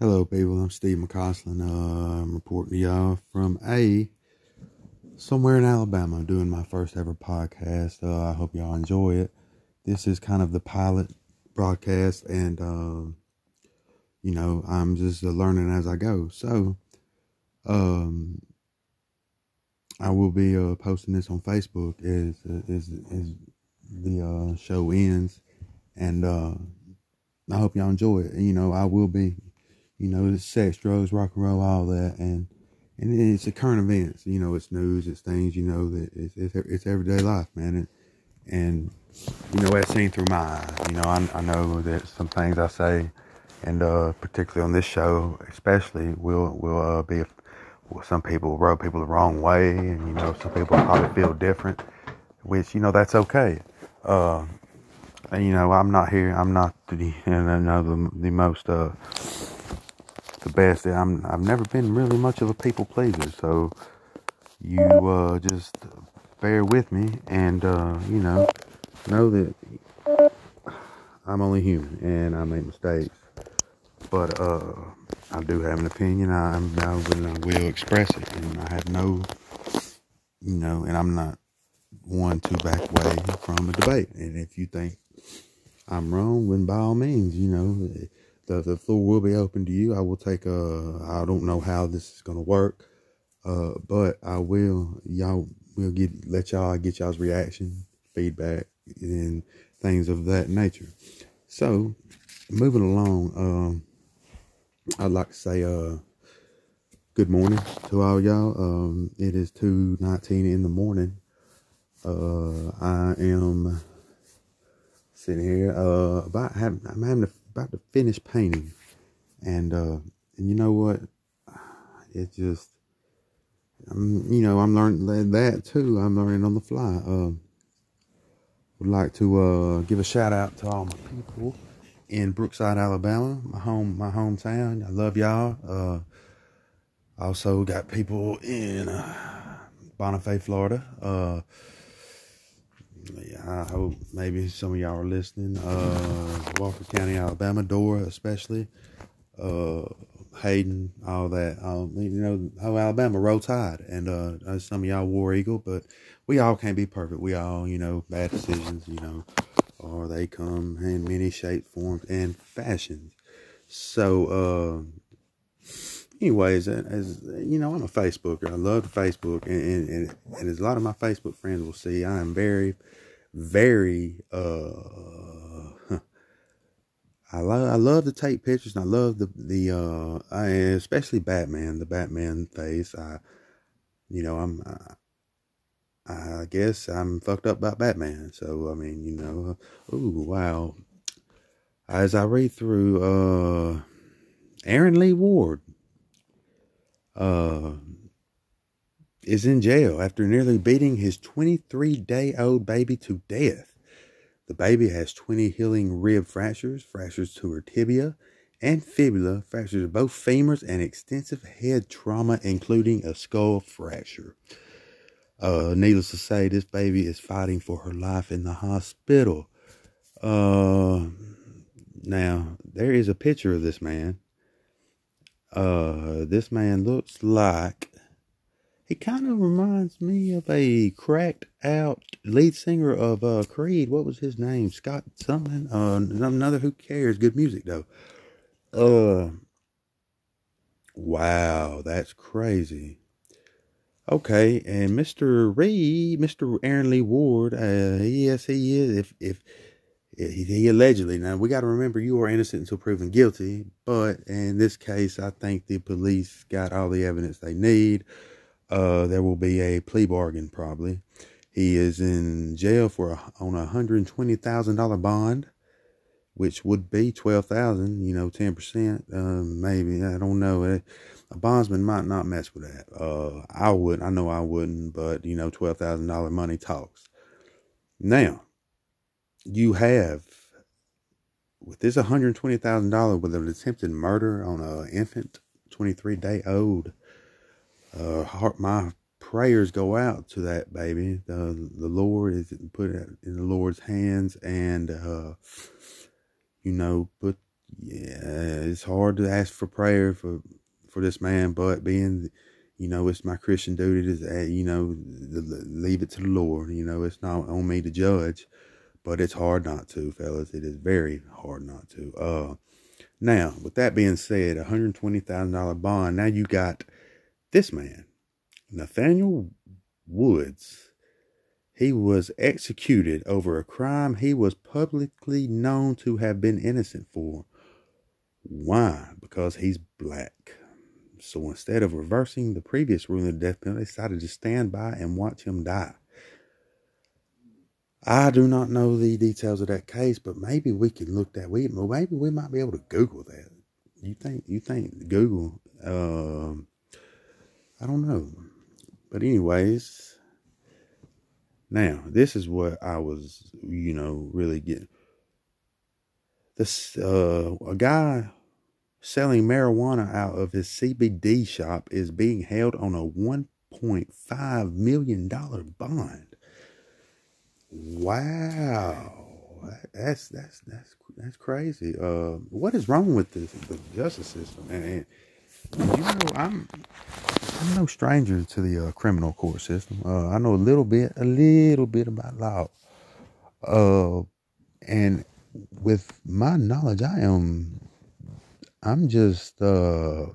Hello, people. I'm Steve McCausland. Uh, I'm reporting to y'all from a somewhere in Alabama, doing my first ever podcast. Uh, I hope y'all enjoy it. This is kind of the pilot broadcast, and uh, you know, I'm just learning as I go. So, um, I will be uh, posting this on Facebook as as, as the uh, show ends, and uh, I hope y'all enjoy it. You know, I will be you know, sex, drugs, rock and roll, all that, and and it's the current events. You know, it's news, it's things. You know that it's it's, it's everyday life, man, and and you know, as seen through my eyes. You know, I, I know that some things I say, and uh, particularly on this show, especially, will will uh, be well, some people rub people the wrong way, and you know, some people probably feel different, which you know that's okay. Uh, and you know, I'm not here. I'm not the you know the, the most uh best. I'm I've never been really much of a people pleaser, so you uh, just bear with me and uh, you know know that I'm only human and I make mistakes. But uh, I do have an opinion. I, I will express it, and I have no, you know, and I'm not one to back away from a debate. And if you think I'm wrong, then by all means, you know, the, the floor will be open to you. I will take a, I don't know how this is going to work, uh, but I will, y'all will get, let y'all get y'all's reaction, feedback, and things of that nature. So, moving along, um, I'd like to say, uh, good morning to all y'all. Um, it is 2.19 in the morning. Uh, I am sitting here, uh, about having, I'm having to about to finish painting, and uh, and you know what? It just, I'm, you know, I'm learning that too. I'm learning on the fly. Uh, would like to uh, give a shout out to all my people in Brookside, Alabama, my home, my hometown. I love y'all. Uh, also got people in uh, Bonifay, Florida. Uh, I hope maybe some of y'all are listening. Uh, Walker County, Alabama, Dora especially, uh, Hayden, all that. Um, you know, how Alabama roll tide, and uh, some of y'all War Eagle, but we all can't be perfect. We all, you know, bad decisions, you know, or they come in many shapes, forms, and fashions. So, uh, anyways, as you know, I'm a Facebooker. I love Facebook, and, and, and, as a lot of my Facebook friends will see, I am very very uh I love I love to take pictures and I love the the uh I, especially Batman the Batman face. I you know I'm I, I guess I'm fucked up about Batman. So I mean you know uh, ooh wow. As I read through uh Aaron Lee Ward uh is in jail after nearly beating his 23 day old baby to death. The baby has 20 healing rib fractures, fractures to her tibia and fibula, fractures of both femurs, and extensive head trauma, including a skull fracture. Uh, needless to say, this baby is fighting for her life in the hospital. Uh, now, there is a picture of this man. Uh, this man looks like he kind of reminds me of a cracked out lead singer of uh, Creed. What was his name? Scott something. Uh, another Who Cares? Good music though. Uh, wow, that's crazy. Okay, and Mr. Reed, Mr. Aaron Lee Ward, uh, yes, he is. If if he, he allegedly now we got to remember you are innocent until proven guilty, but in this case, I think the police got all the evidence they need. Uh, there will be a plea bargain probably. He is in jail for a, on a hundred twenty thousand dollar bond, which would be twelve thousand. You know, ten percent. Uh, maybe I don't know. A, a bondsman might not mess with that. Uh, I would. I know I wouldn't. But you know, twelve thousand dollar money talks. Now, you have with this one hundred twenty thousand dollar with an attempted murder on an infant, twenty three day old uh, heart, my prayers go out to that baby. The the Lord is put in the Lord's hands, and uh, you know, put yeah, it's hard to ask for prayer for for this man, but being, you know, it's my Christian duty to, you know, leave it to the Lord. You know, it's not on me to judge, but it's hard not to, fellas. It is very hard not to. Uh, now, with that being said, a hundred twenty thousand dollar bond. Now you got this man, Nathaniel Woods. He was executed over a crime he was publicly known to have been innocent for. Why? Because he's black. So instead of reversing the previous ruling of the death penalty, they decided to stand by and watch him die. I do not know the details of that case, but maybe we can look that. We maybe we might be able to Google that. You think? You think Google? Uh, I don't know, but anyways, now this is what I was, you know, really getting. This uh, a guy selling marijuana out of his CBD shop is being held on a $1.5 million bond. Wow. That's that's that's that's crazy. Uh, what is wrong with this the justice system? And, and you know, I'm I'm no stranger to the uh, criminal court system. Uh, I know a little bit, a little bit about law. Uh, and with my knowledge, I am I'm just uh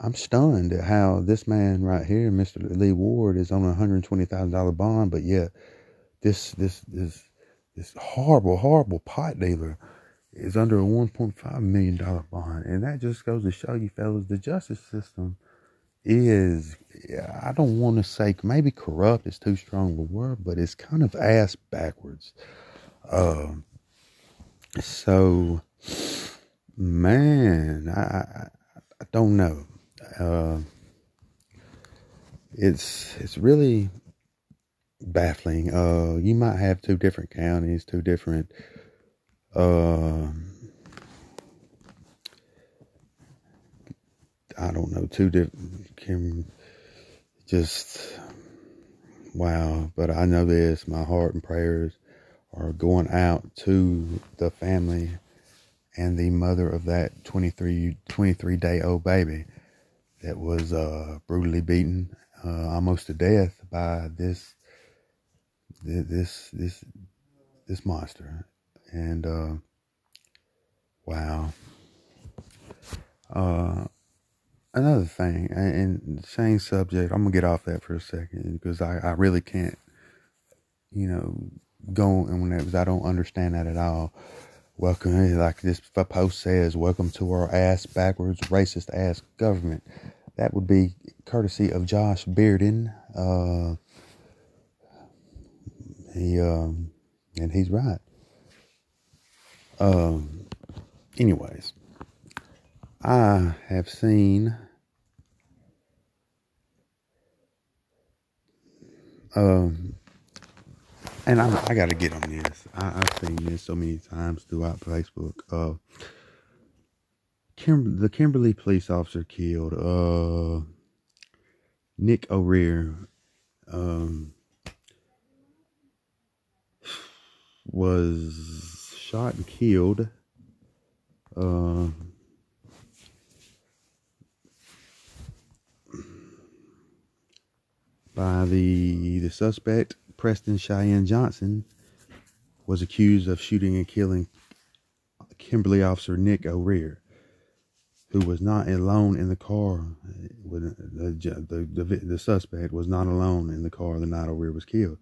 I'm stunned at how this man right here, Mr. Lee Ward, is on a hundred twenty thousand dollar bond, but yet this this this this horrible, horrible pot dealer is under a one point five million dollar bond. And that just goes to show you fellas the justice system is I don't want to say maybe corrupt is too strong of a word, but it's kind of ass backwards. Uh, so Man, I, I, I don't know. Uh, it's it's really baffling. Uh, you might have two different counties, two different. Uh, I don't know, two different. Just wow. But I know this. My heart and prayers are going out to the family and the mother of that 23, 23 day old baby that was uh, brutally beaten uh, almost to death by this this this this monster and uh, wow uh, another thing and same subject i'm gonna get off that for a second because i, I really can't you know go and when i don't understand that at all Welcome, like this post says, welcome to our ass backwards, racist ass government. That would be courtesy of Josh Bearden. Uh, he, um, and he's right. Um, anyways, I have seen, um, and I'm, i got to get on this. I, have seen this so many times throughout Facebook. Uh, Kim, the Kimberly police officer killed uh, Nick O'Rear. Um, was shot and killed. Uh, by the the suspect Preston Cheyenne Johnson was accused of shooting and killing Kimberly officer Nick O'Rear, who was not alone in the car. The, the, the, the, suspect was not alone in the car the night O'Rear was killed.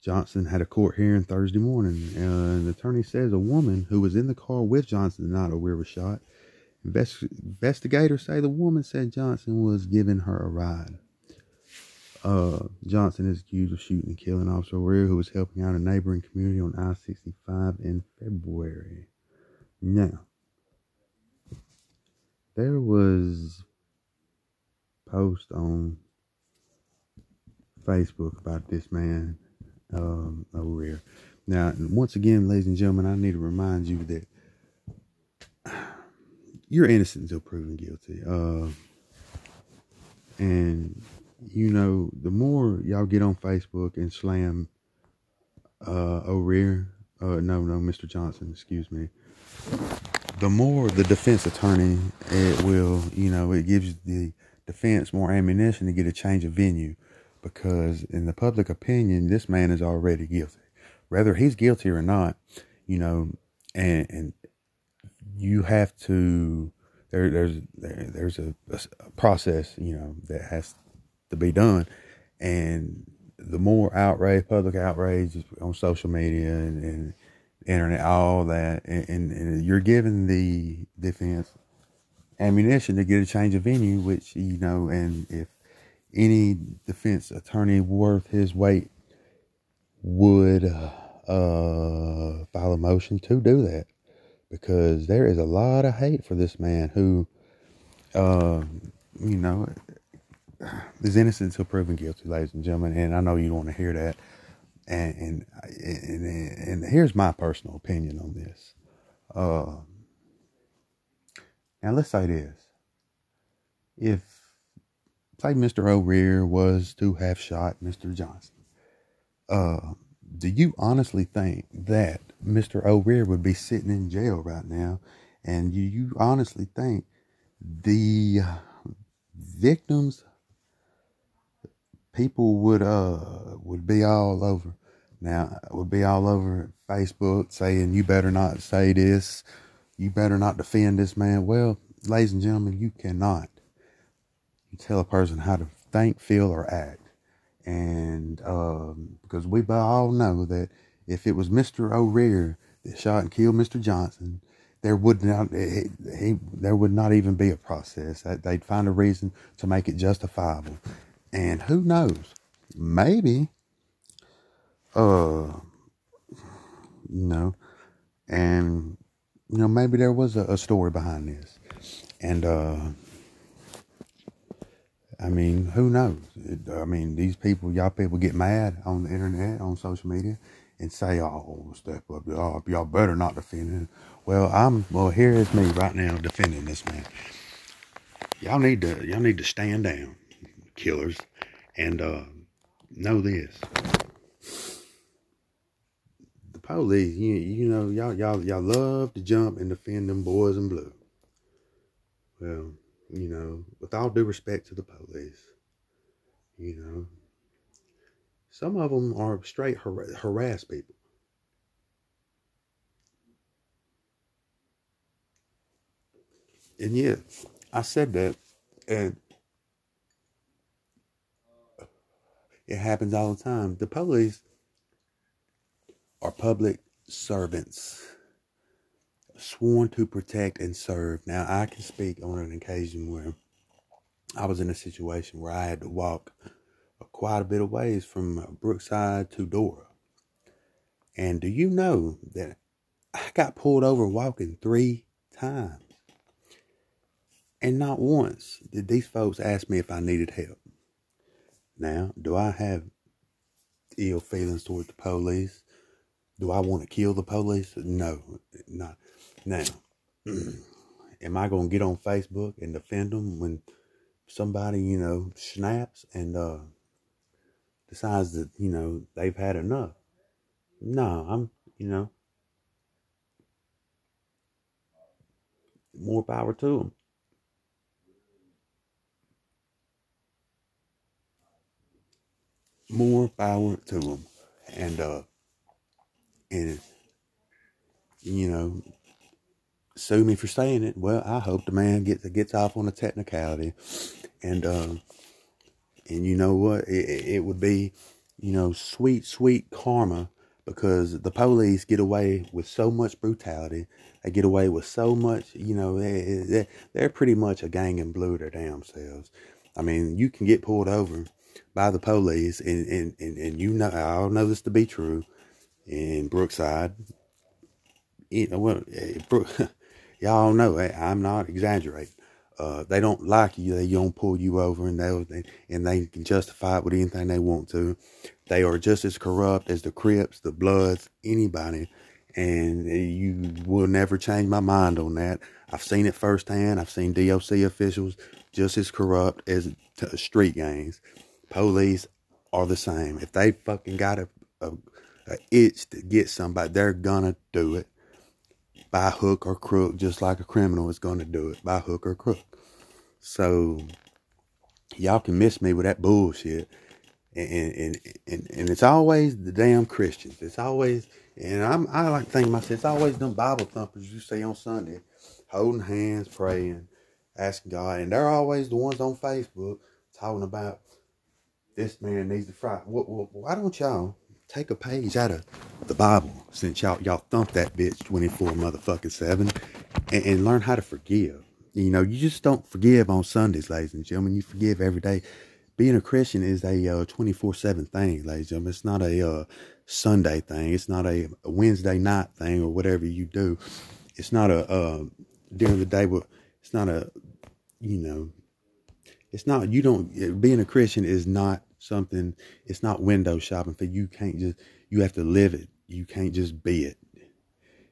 Johnson had a court hearing Thursday morning, and the attorney says a woman who was in the car with Johnson the night O'Rear was shot. investigators say the woman said Johnson was giving her a ride. Uh, Johnson is accused of shooting and killing Officer O'Rear, who was helping out a neighboring community on I 65 in February. Now, there was post on Facebook about this man um, O'Rear. Now, once again, ladies and gentlemen, I need to remind you that you're innocent until proven guilty. Uh, and you know, the more y'all get on Facebook and slam uh O'Rear, uh no no Mr. Johnson, excuse me. the more the defense attorney, it will, you know, it gives the defense more ammunition to get a change of venue because in the public opinion, this man is already guilty. Whether he's guilty or not, you know, and, and you have to, there, there's, there, there's a, a process, you know, that has to be done. And the more outrage, public outrage on social media and, and internet, all that, and, and, and, you're giving the defense ammunition to get a change of venue, which you know, and if any defense attorney worth his weight would uh, file a motion to do that, because there is a lot of hate for this man who, uh, you know, is innocent until proven guilty, ladies and gentlemen. And I know you don't want to hear that. And and and, and here's my personal opinion on this. Uh, now let's say this: if say Mr. O'Rear was to have shot Mr. Johnson, uh, do you honestly think that Mr. O'Rear would be sitting in jail right now? And do you honestly think the victims people would uh would be all over now would be all over Facebook saying you better not say this, you better not defend this man. Well, ladies and gentlemen, you cannot. You tell a person how to think, feel, or act, and um, because we all know that if it was Mister O'Rear that shot and killed Mister Johnson, there would not he, he, there would not even be a process. That they'd find a reason to make it justifiable. And who knows? Maybe, uh, you know, and, you know, maybe there was a, a story behind this. And, uh, I mean, who knows? It, I mean, these people, y'all people get mad on the internet, on social media, and say, "Oh, step up, y'all, y'all better not defend it." Well, I'm well. Here is me right now defending this man. Y'all need to, y'all need to stand down killers. And uh, know this. The police, you, you know, y'all, y'all, y'all love to jump and defend them boys in blue. Well, you know, with all due respect to the police, you know, some of them are straight har- harass people. And yet, I said that, and It happens all the time. The police are public servants sworn to protect and serve. Now, I can speak on an occasion where I was in a situation where I had to walk uh, quite a bit of ways from uh, Brookside to Dora. And do you know that I got pulled over walking three times? And not once did these folks ask me if I needed help. Now, do I have ill feelings toward the police? Do I want to kill the police? No, not now. am I going to get on Facebook and defend them when somebody, you know, snaps and uh, decides that, you know, they've had enough? No, I'm, you know, more power to them. more power to them. And, uh, and, you know, sue me for saying it. Well, I hope the man gets, gets off on a technicality. And, uh, and you know what? It, it would be, you know, sweet, sweet karma because the police get away with so much brutality. They get away with so much, you know, they, they're pretty much a gang and blue their damn selves. I mean, you can get pulled over by the police, and, and, and, and you know, I all know this to be true in Brookside. Know, well, eh, y'all know I'm not exaggerating. Uh, they don't like you. They don't pull you over, and they and they can justify it with anything they want to. They are just as corrupt as the Crips, the Bloods, anybody, and you will never change my mind on that. I've seen it firsthand. I've seen DOC officials just as corrupt as street gangs. Police are the same. If they fucking got a, a, a itch to get somebody, they're gonna do it. by hook or crook, just like a criminal is to do it by hook or crook. So y'all can miss me with that bullshit. And, and, and, and it's always the damn Christians. It's always, and I'm, I like to think myself, it's always them Bible thumpers you see on Sunday, holding hands, praying, asking God. And they're always the ones on Facebook talking about this man needs to fry. Why don't y'all take a page out of the Bible since y'all y'all thump that bitch 24 motherfucking 7 and, and, learn how to forgive. You know, you just don't forgive on Sundays, ladies and gentlemen. You forgive every day. Being a Christian is a 24 uh, 7 thing, ladies and gentlemen. It's not a uh, Sunday thing. It's not a, Wednesday night thing or whatever you do. It's not a uh, during the day, it's not a, you know, it's not, you don't, being a Christian is not something, it's not window shopping for you can't just, you have to live it. You can't just be it.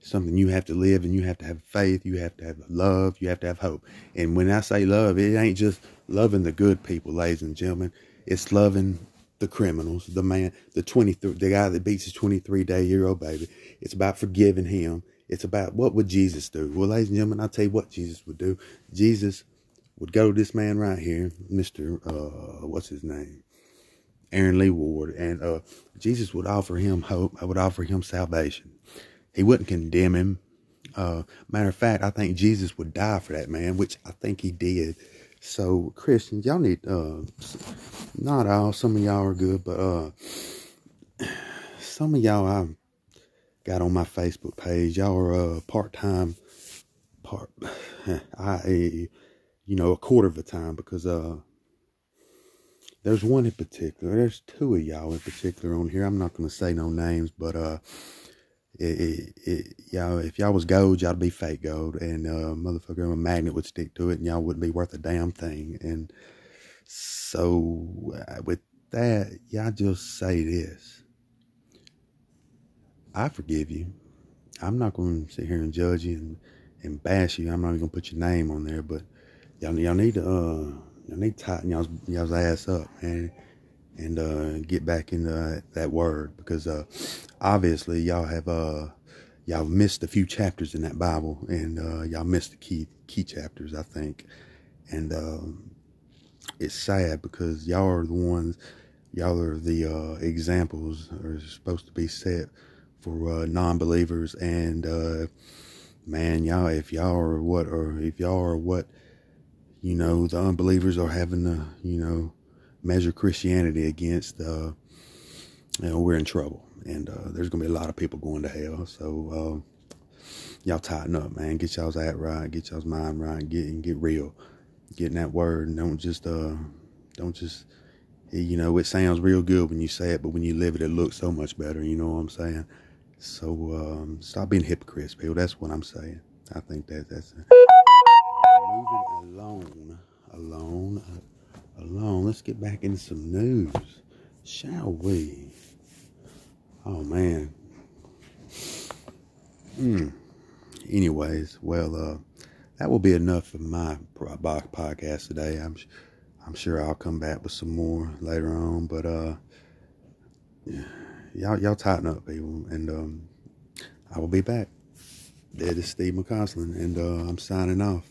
something you have to live and you have to have faith. You have to have love. You have to have hope. And when I say love, it ain't just loving the good people, ladies and gentlemen. It's loving the criminals, the man, the 23, the guy that beats his 23 day year old baby. It's about forgiving him. It's about what would Jesus do? Well, ladies and gentlemen, I'll tell you what Jesus would do. Jesus would go to this man right here, Mr. Uh, what's his name? Aaron Lee Ward, and uh, Jesus would offer him hope. I would offer him salvation. He wouldn't condemn him. Uh, matter of fact, I think Jesus would die for that man, which I think he did. So Christians, y'all need uh, not all. Some of y'all are good, but uh, some of y'all I got on my Facebook page. Y'all are uh, part time. Part I you know a quarter of the time because uh there's one in particular. There's two of y'all in particular on here. I'm not to say no names, but uh, it, it, it, y'all, if y'all was gold, y'all would be fake gold, and uh, motherfucker, a magnet would stick to it, and y'all wouldn't be worth a damn thing. And so, uh, with that, y'all just say this: I forgive you. I'm not going to sit here and judge you and, and bash you. I'm not even going to put your name on there, but y'all, y'all need to. Uh, Need to tighten y'all's, y'all's ass up, man, and uh, get back into that, word because uh, obviously y'all have uh, y'all missed a few chapters in that Bible, and uh, y'all missed the key key chapters, I think, and um, it's sad because y'all are the ones, y'all are the uh, examples are supposed to be set for uh, non-believers, and man, y'all, if y'all are what, or if y'all are what you know, the unbelievers are having to, you know, measure Christianity against, uh, you know, we're in trouble. And uh, there's going to be a lot of people going to hell. So uh, y'all tighten up, man. Get y'all's act right. Get y'all's mind right. Get and get real. Getting that word. And don't just, uh, don't just, you know, it sounds real good when you say it, but when you live it, it looks so much better. You know what I'm saying? So um, stop being hypocrites, people. That's what I'm saying. I think that that's. It moving alone, alone, alone. Let's get back into some news, shall we? Oh man. Hmm. Anyways, well, uh, that will be enough for my podcast today. I'm, I'm sure I'll come back with some more later on, but uh, y'all, y'all tighten up, people, and um, I will be back. That is Steve McCausland, and uh, I'm signing off.